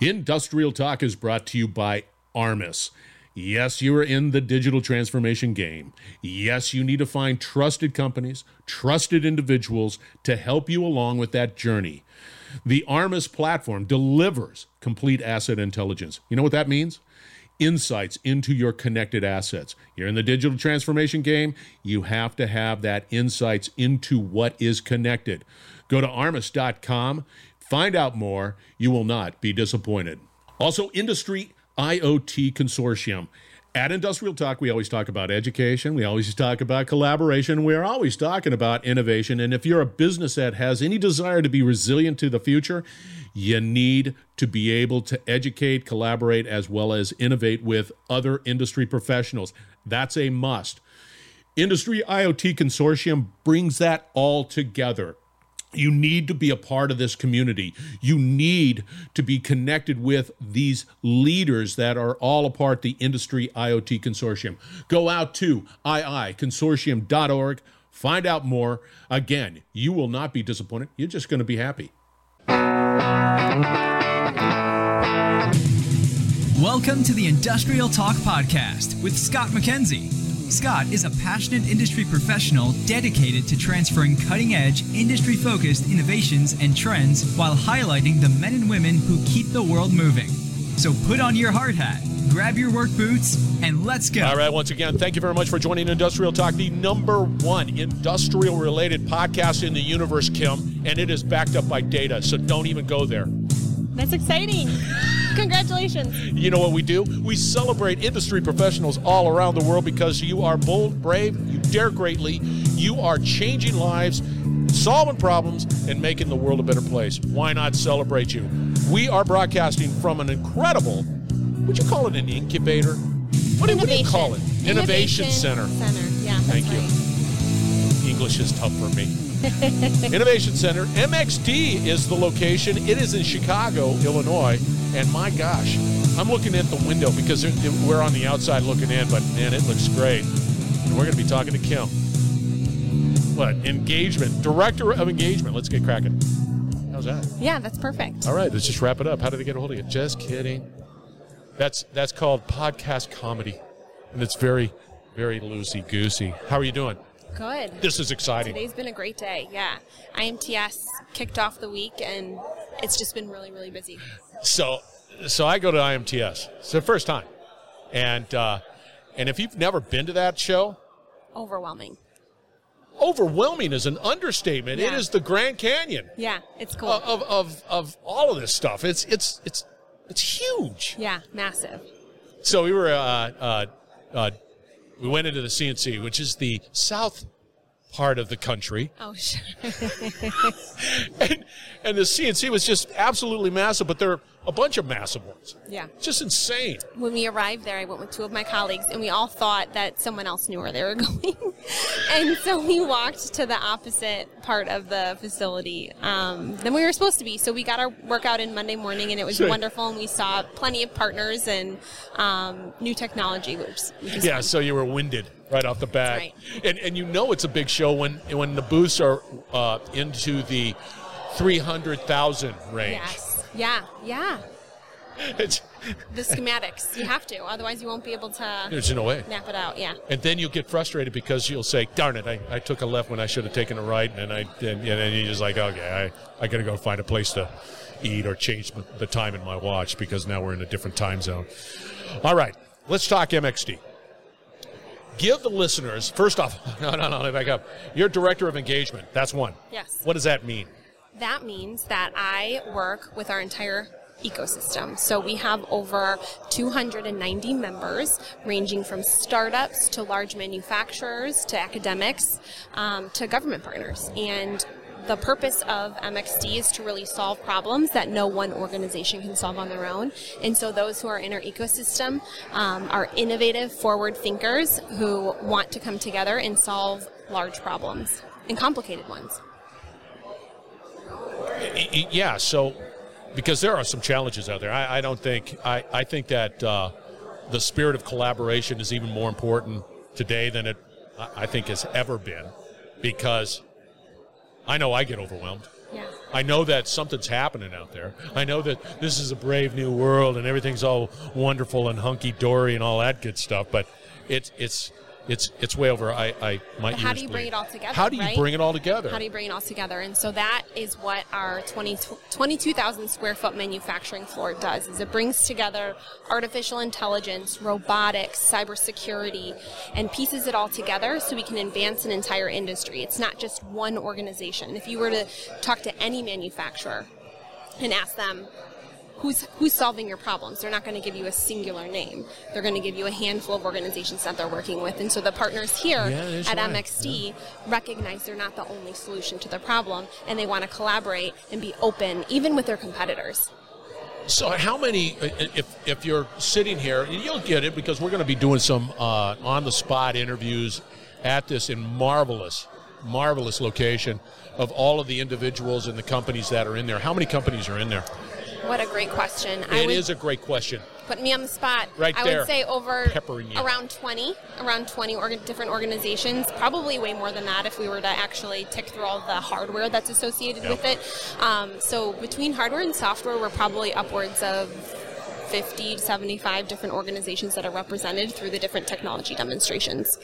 Industrial Talk is brought to you by Armis. Yes, you are in the digital transformation game. Yes, you need to find trusted companies, trusted individuals to help you along with that journey. The Armis platform delivers complete asset intelligence. You know what that means? Insights into your connected assets. You're in the digital transformation game, you have to have that insights into what is connected. Go to armis.com, find out more. You will not be disappointed. Also, Industry IoT Consortium. At Industrial Talk, we always talk about education. We always talk about collaboration. We're always talking about innovation. And if you're a business that has any desire to be resilient to the future, you need to be able to educate, collaborate, as well as innovate with other industry professionals. That's a must. Industry IoT Consortium brings that all together. You need to be a part of this community. You need to be connected with these leaders that are all a part the Industry IoT Consortium. Go out to iiconsortium.org, find out more. Again, you will not be disappointed. You're just going to be happy. Welcome to the Industrial Talk Podcast with Scott McKenzie. Scott is a passionate industry professional dedicated to transferring cutting edge, industry focused innovations and trends while highlighting the men and women who keep the world moving. So put on your hard hat, grab your work boots, and let's go. All right, once again, thank you very much for joining Industrial Talk, the number one industrial related podcast in the universe, Kym, and it is backed up by data, so don't even go there. That's exciting. Congratulations. You know what we do? We celebrate industry professionals all around the world because you are bold, brave, you dare greatly, you are changing lives, solving problems, and making the world a better place. Why not celebrate you? We are broadcasting from an incredible, would you call it an incubator? What, do- what do you call it? Innovation, Center. Center. Yeah. Thank you. English is tough for me. Innovation Center. MXD is the location. It is in Chicago, Illinois. And my gosh, I'm looking at the window because we're on the outside looking in, but man, it looks great. And we're going to be talking to Kym. What? Engagement. Director of Engagement. Let's get cracking. How's that? Yeah, that's perfect. All right, let's just wrap it up. How do they get a hold of you? Just kidding. That's that's called podcast comedy, and it's very, very loosey goosey. How are you doing? Good. This is exciting. Today's been a great day. Yeah. IMTS kicked off the week and it's just been really, really busy. So, so I go to IMTS. It's the first time, and uh, and if you've never been to that show, Overwhelming. overwhelming is an understatement. It Yeah. is the Grand Canyon Yeah, it's cool. of, of of of all of this stuff. It's it's it's it's huge. yeah, massive. So we were uh, uh, uh, we went into the CNC, which is the south part of the country, Oh, sure. and, and the CNC was just absolutely massive. But there are a bunch of massive ones. yeah. Just insane. When we arrived there, I went with two of my colleagues, and we all thought that someone else knew where they were going. and so we walked to the opposite part of the facility um, than we were supposed to be. So we got our workout in Monday morning, and it was Sure. wonderful. And we saw plenty of partners and um, new technology, which, Yeah, fun. so you were winded right off the bat, Right. and and you know it's a big show when when the booths are uh, into the three hundred thousand range. Yes. Yeah. Yeah. It's, The schematics. You have to, otherwise you won't be able to there's no way. nap it out. Yeah. And then you'll get frustrated because you'll say, "Darn it, I, I took a left when I should have taken a right," and I and, and then you're just like, "Okay, I I got to go find a place to eat or change the time in my watch because now we're in a different time zone." All right, let's talk MXD. Give the listeners first off. No, no, no. Let me back up. You're director of engagement. That's one. Yes. What does that mean? That means that I work with our entire ecosystem. So we have over 290 members, ranging from startups to large manufacturers to academics um, to government partners. And the purpose of MXD is to really solve problems that no one organization can solve on their own. And so those who are in our ecosystem um, are innovative, forward thinkers who want to come together and solve large problems and complicated ones. Yeah. So, because there are some challenges out there, I, I don't think I, I think that uh, the spirit of collaboration is even more important today than it I think has ever been, because I know I get overwhelmed. Yeah. I know that something's happening out there. I know that this is a brave new world and everything's all wonderful and hunky dory and all that good stuff. But it's it's it's it's way over. I, I my how do you bring bleed. it all together, How do you right? bring it all together? How do you bring it all together? And so that is what our 20, 22,000 square foot manufacturing floor does. Is it brings together artificial intelligence, robotics, cybersecurity, and pieces it all together so we can advance an entire industry. It's not just one organization. If you were to talk to any manufacturer and ask them who's who's solving your problems. They're not going to give you a singular name. They're going to give you a handful of organizations that they're working with. And so the partners here Yeah, at right. MXD recognize they're not the only solution to the problem and they want to collaborate and be open even with their competitors. So how many? If if you're sitting here, you'll get it because we're going to be doing some uh, on the spot interviews at this in marvelous, marvelous location of all of the individuals and the companies that are in there. How many companies are in there? What a great question. It would is a great question. put me on the spot. Right I there. would say over around 20, around 20 org- different organizations, probably way more than that if we were to actually tick through all the hardware that's associated Yep. with it. Um, so between hardware and software, we're probably upwards of 50 to 75 different organizations that are represented through the different technology demonstrations.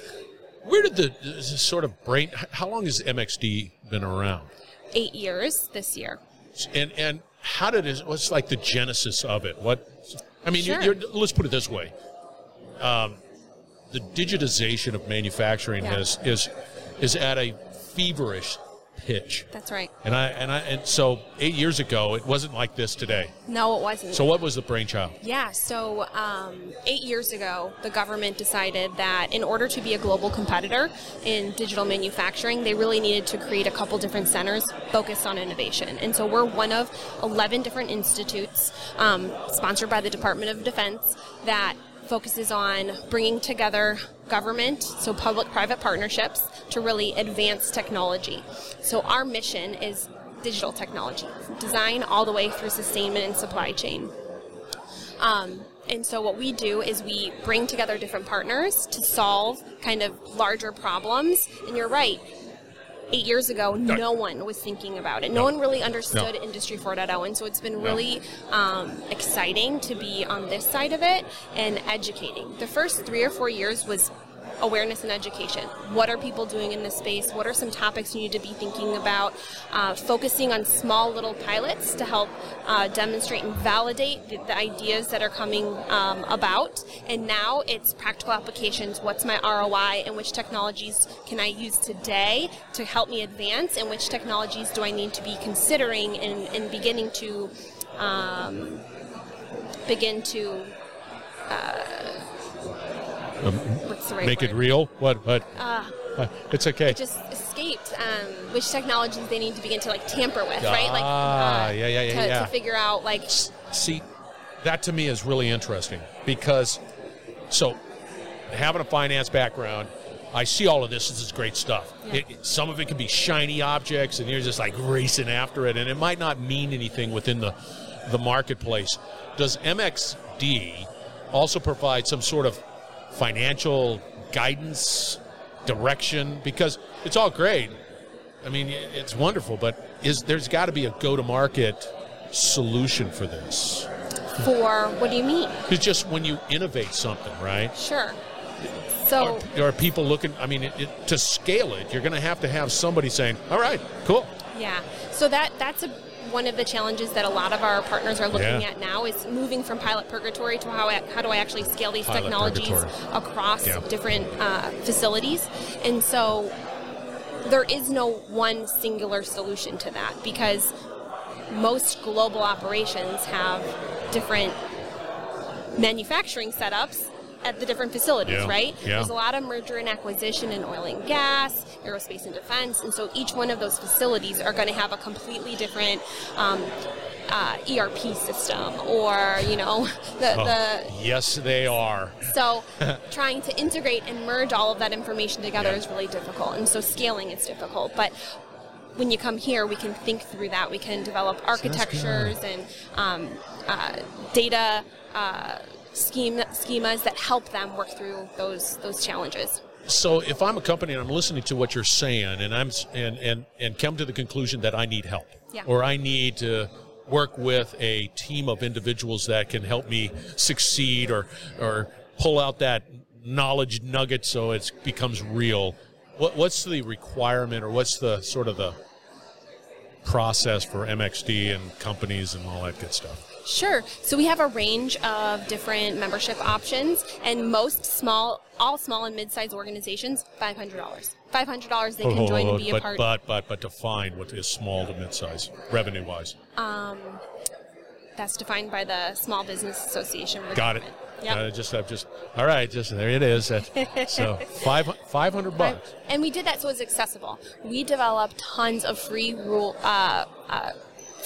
Where did the this sort of brain? How long has MXD been around? Eight years this year. And and how did it? What's like the genesis of it? What? I mean, Sure. you're, you're, let's put it this way: um, the digitization of manufacturing Yeah. is is is at a feverish pitch. That's right. And I and I and so eight years ago, it wasn't like this today. No, it wasn't. So what was the brainchild? Yeah, so um, eight years ago, the government decided that in order to be a global competitor in digital manufacturing, they really needed to create a couple different centers focused on innovation. And so we're one of 11 different institutes um, sponsored by the Department of Defense that focuses on bringing together government, so public private partnerships, to really advance technology. So our mission is digital technology, design all the way through sustainment and supply chain. Um, and so what we do is we bring together different partners to solve kind of larger problems. And you're right. Eight years ago, no one was thinking about it. No, No. one really understood No. Industry 4.0, and so it's been really um, exciting to be on this side of it and educating. The first three or four years was awareness and education. What are people doing in this space? What are some topics you need to be thinking about? Uh, focusing on small little pilots to help uh, demonstrate and validate the, the ideas that are coming um, about. And now it's practical applications. What's my ROI and which technologies can I use today to help me advance? And which technologies do I need to be considering and, and beginning to um, begin to the right Make word? it real. What? What? Ah. Uh, it's okay. just escaped um, which technologies they need to begin to like tamper with, right? Like, Ah, uh, yeah, yeah, yeah, to, yeah. to figure out like, See, that to me is really interesting because, so, having a finance background, I see all of this. This is great stuff. Yeah. It, it- some of it can be shiny objects, and you're just like racing after it, and it might not mean anything within the the marketplace. Does MXD also provide some sort of financial guidance, direction? Because it's all great. I mean, it's wonderful, but is there's got to be a go-to-market solution for this? for what do you mean? It's just when you innovate something, right? Sure. So Are, are people looking? I mean, it, it, to scale it, you're going to have to have somebody saying, "All right, cool." yeah, so that that's a one of the challenges that a lot of our partners are looking Yeah. at now is moving from pilot purgatory to how I, how do I actually scale these Pilot technologies purgatory. across Yeah. different uh, facilities, and so there is no one singular solution to that because most global operations have different manufacturing setups at the different facilities, Yeah, right? yeah. There's a lot of merger and acquisition in oil and gas, aerospace and defense, and so each one of those facilities are going to have a completely different um, uh, ERP system, or you know, the, Oh, the yes, they are. so trying to integrate and merge all of that information together Yeah. is really difficult, and so scaling is difficult. But when you come here, we can think through that. We can develop architectures and um, uh, data uh, scheme schemas that help them work through those those challenges. so if I'm a company and I'm listening to what you're saying, and I'm and and and come to the conclusion that I need help, Yeah. or I need to work with a team of individuals that can help me succeed, or or pull out that knowledge nugget so it becomes real. What what's the requirement, or what's the sort of the process for MXD and companies and all that good stuff? Sure. So we have a range of different membership options, and most small, all small and mid-sized organizations, five hundred dollars. Five hundred dollars they can join and be a but, part. but but but define what is small to mid-size revenue wise. Um, that's defined by the Small Business Association. Got it. Yep. Uh, just I've just all right. Just there it is. That, so five five hundred bucks. And we did that so it's accessible. We developed tons of free rule, uh, uh,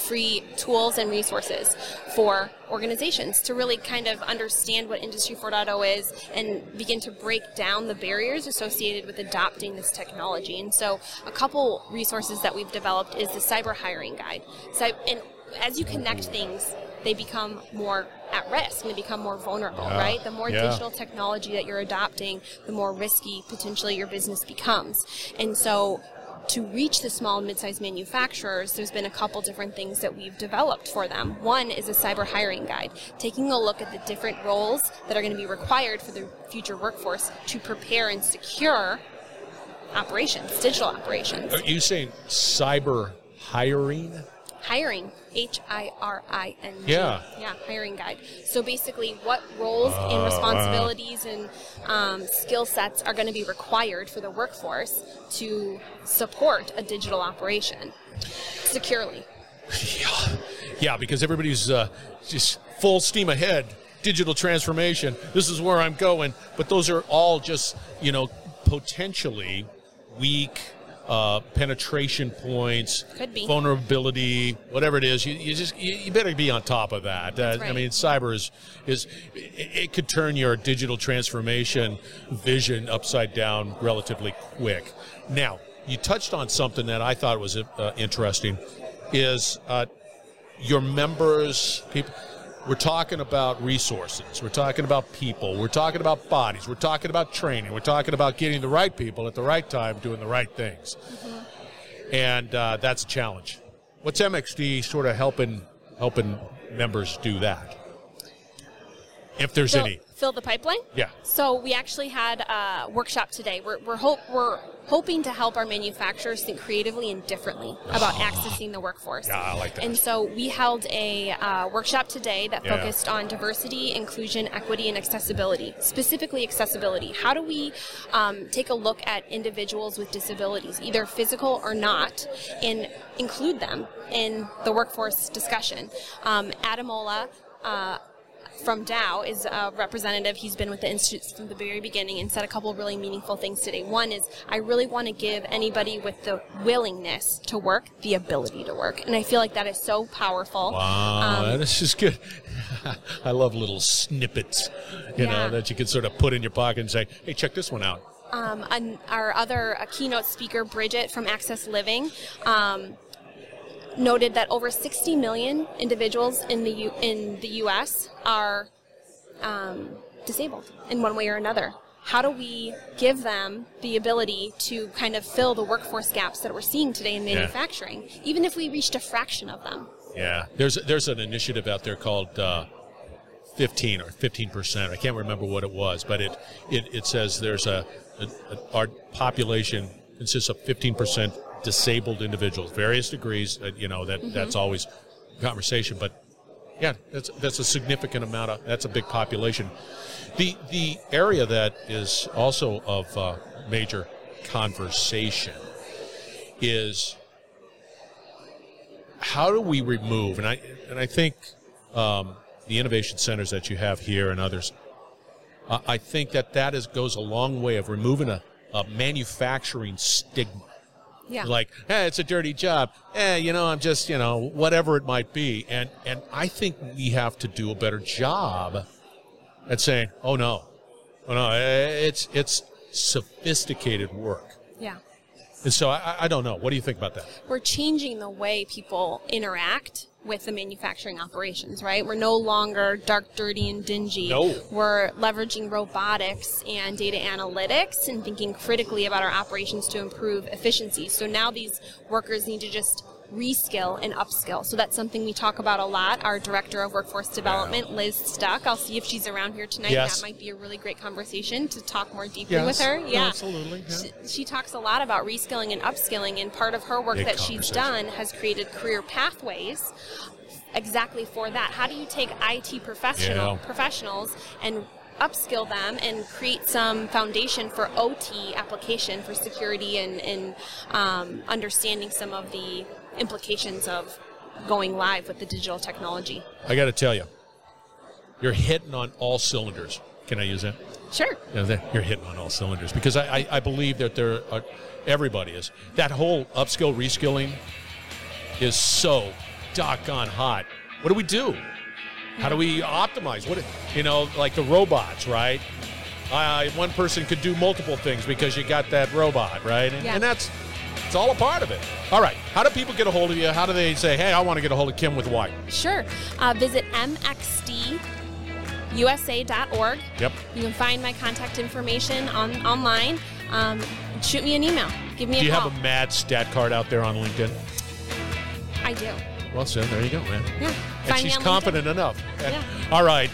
free tools and resources for organizations to really kind of understand what Industry 4.0 is and begin to break down the barriers associated with adopting this technology. And so, a couple resources that we've developed is the Cyber Hiring Guide. So, and as you connect things, they become more at risk and they become more vulnerable, Yeah. right? The more Yeah. digital technology that you're adopting, the more risky potentially your business becomes. And so to reach the small and mid-sized manufacturers, there's been a couple different things that we've developed for them. One is a cyber hiring guide, taking a look at the different roles that are going to be required for the future workforce to prepare and secure operations, digital operations. Are you saying cyber hiring? Hiring, H I R I N G. Yeah. Yeah, hiring guide. So basically, what roles Oh, and responsibilities and um, skill sets are going to be required for the workforce to support a digital operation securely? Yeah, yeah. Because everybody's uh, just full steam ahead. Digital transformation. This is where I'm going. But those are all just you know potentially weak. Uh, penetration points, vulnerability, whatever it is, you, you just you, you better be on top of that. Uh, I mean, cyber is is it, it could turn your digital transformation vision upside down relatively quick. Now, you touched on something that I thought was uh, interesting, is uh, your members people. We're talking about resources. We're talking about people. We're talking about bodies. We're talking about training. We're talking about getting the right people at the right time doing the right things. And uh, that's a challenge. What's MXD sort of helping helping members do that? If there's Fill, any. Fill the pipeline? Yeah. So we actually had a workshop today. We're, we're, hope, we're hoping to help our manufacturers think creatively and differently about accessing the workforce. Yeah, I like that. And so we held a uh, workshop today that Yeah. focused on diversity, inclusion, equity, and accessibility. Specifically, accessibility. How do we um, take a look at individuals with disabilities, either physical or not, and include them in the workforce discussion? Um, Adamola. Uh, from Dow is a representative. He's been with the Institute from the very beginning and said a couple of really meaningful things today. One is I really want to give anybody with the willingness to work the ability to work. And I feel like that is so powerful. Wow, Um, this is good. I love little snippets, you Yeah. know, that you can sort of put in your pocket and say, "Hey, check this one out." um, our other keynote speaker, Bridget from Access Living, um, noted that over 60 million individuals in the U- in the U.S. are um, disabled in one way or another. How do we give them the ability to kind of fill the workforce gaps that we're seeing today in manufacturing, even if we reached a fraction of them? Yeah, there's there's an initiative out there called uh, 15 or 15 percent. I can't remember what it was, but it it, it says there's a, a, a our population consists of 15 percent disabled individuals, various degrees. Uh, you know that that's always conversation, but yeah, that's that's a significant amount of that's a big population. The the area that is also of uh, major conversation is how do we remove and I and I think um, the innovation centers that you have here and others, uh, I think that that is goes a long way of removing a, a manufacturing stigma. Yeah. Like, hey, it's a dirty job. Eh, you know, I'm just, you know, whatever it might be. And and I think we have to do a better job at saying, oh no, oh no, eh, it's it's sophisticated work. yeah. And so I, I don't know. What do you think about that? we're changing the way people interact with the manufacturing operations, right? We're no longer dark, dirty, and dingy. No. We're leveraging robotics and data analytics and thinking critically about our operations to improve efficiency. So now these workers need to just reskill and upskill. So that's something we talk about a lot. Our director of workforce development, Liz Stuck, I'll see if she's around here tonight. Yes. That might be a really great conversation to talk more deeply Yes. with her. Yeah, absolutely, yeah. She, she talks a lot about reskilling and upskilling, and part of her work Big that she's done has created career pathways exactly for that. How do you take IT professional Yeah. professionals and upskill them and create some foundation for OT application for security and, and um, understanding some of the implications of going live with the digital technology. I got to tell you, you're hitting on all cylinders. Can I use that? Sure. Yeah, that- you're hitting on all cylinders because I, I, I believe that there are, everybody is. That whole upskill reskilling is so doggone hot. What do we do? How do we optimize? What you know, like the robots, right? Uh, one person could do multiple things because you got that robot, right? And, Yeah. and that's it's all a part of it. All right. How do people get a hold of you? How do they say, "Hey, I want to get a hold of Kym with White"? Sure. Uh, visit mxdusa.org. Yep. You can find my contact information on online. Um, shoot me an email. Give me Do a you call. have a mad stat card out there on LinkedIn? I do. Well, so there you go, man. Yeah. And Find she's on confident enough. Yeah. All right.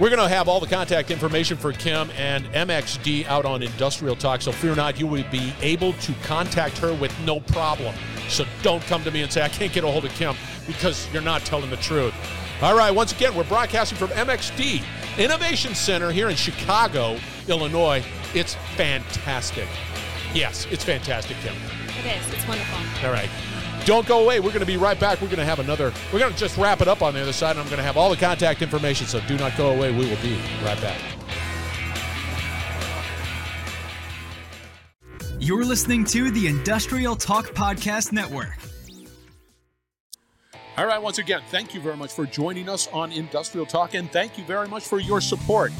We're going to have all the contact information for Kym and MXD out on Industrial Talk. So fear not, you will be able to contact her with no problem. So don't come to me and say, I can't get a hold of Kym because you're not telling the truth. All right. Once again, we're broadcasting from MXD Innovation Center here in Chicago, Illinois. It's fantastic. Yes, it's fantastic, Kym. It is. It's wonderful. All right. Don't go away. We're going to be right back. We're going to have another, we're going to just wrap it up on the other side, and I'm going to have all the contact information. So do not go away. We will be right back. You're listening to the Industrial Talk Podcast Network. All right, once again, thank you very much for joining us on Industrial Talk, and thank you very much for your support.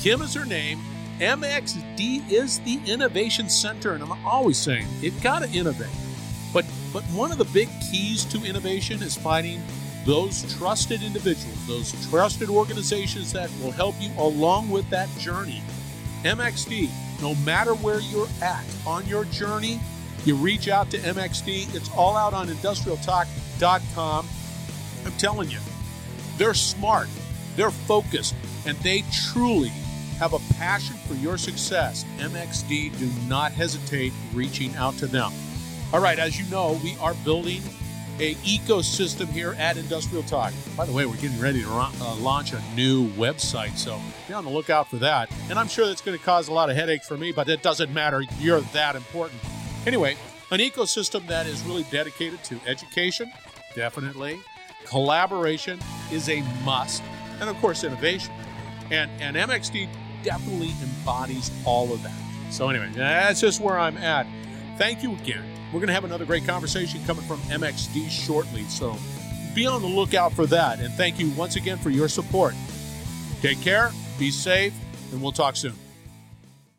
Kym is her name. MXD is the Innovation Center, and I'm always saying you've got to innovate. But but one of the big keys to innovation is finding those trusted individuals, those trusted organizations that will help you along with that journey. MXD, no matter where you're at on your journey, you reach out to MXD. It's all out on industrialtalk.com. I'm telling you, they're smart, they're focused, and they truly have a passion for your success. MXD, do not hesitate reaching out to them. All right, as you know, we are building a ecosystem here at Industrial Talk. By the way, we're getting ready to uh, launch a new website, so be on the lookout for that. And I'm sure that's going to cause a lot of headache for me, but it doesn't matter. You're that important. Anyway, an ecosystem that is really dedicated to education, definitely. Collaboration is a must, and of course, innovation. And and MXD definitely embodies all of that. So anyway, that's just where I'm at. Thank you again. We're going to have another great conversation coming from MXD shortly. So be on the lookout for that. And thank you once again for your support. Take care, be safe, and we'll talk soon.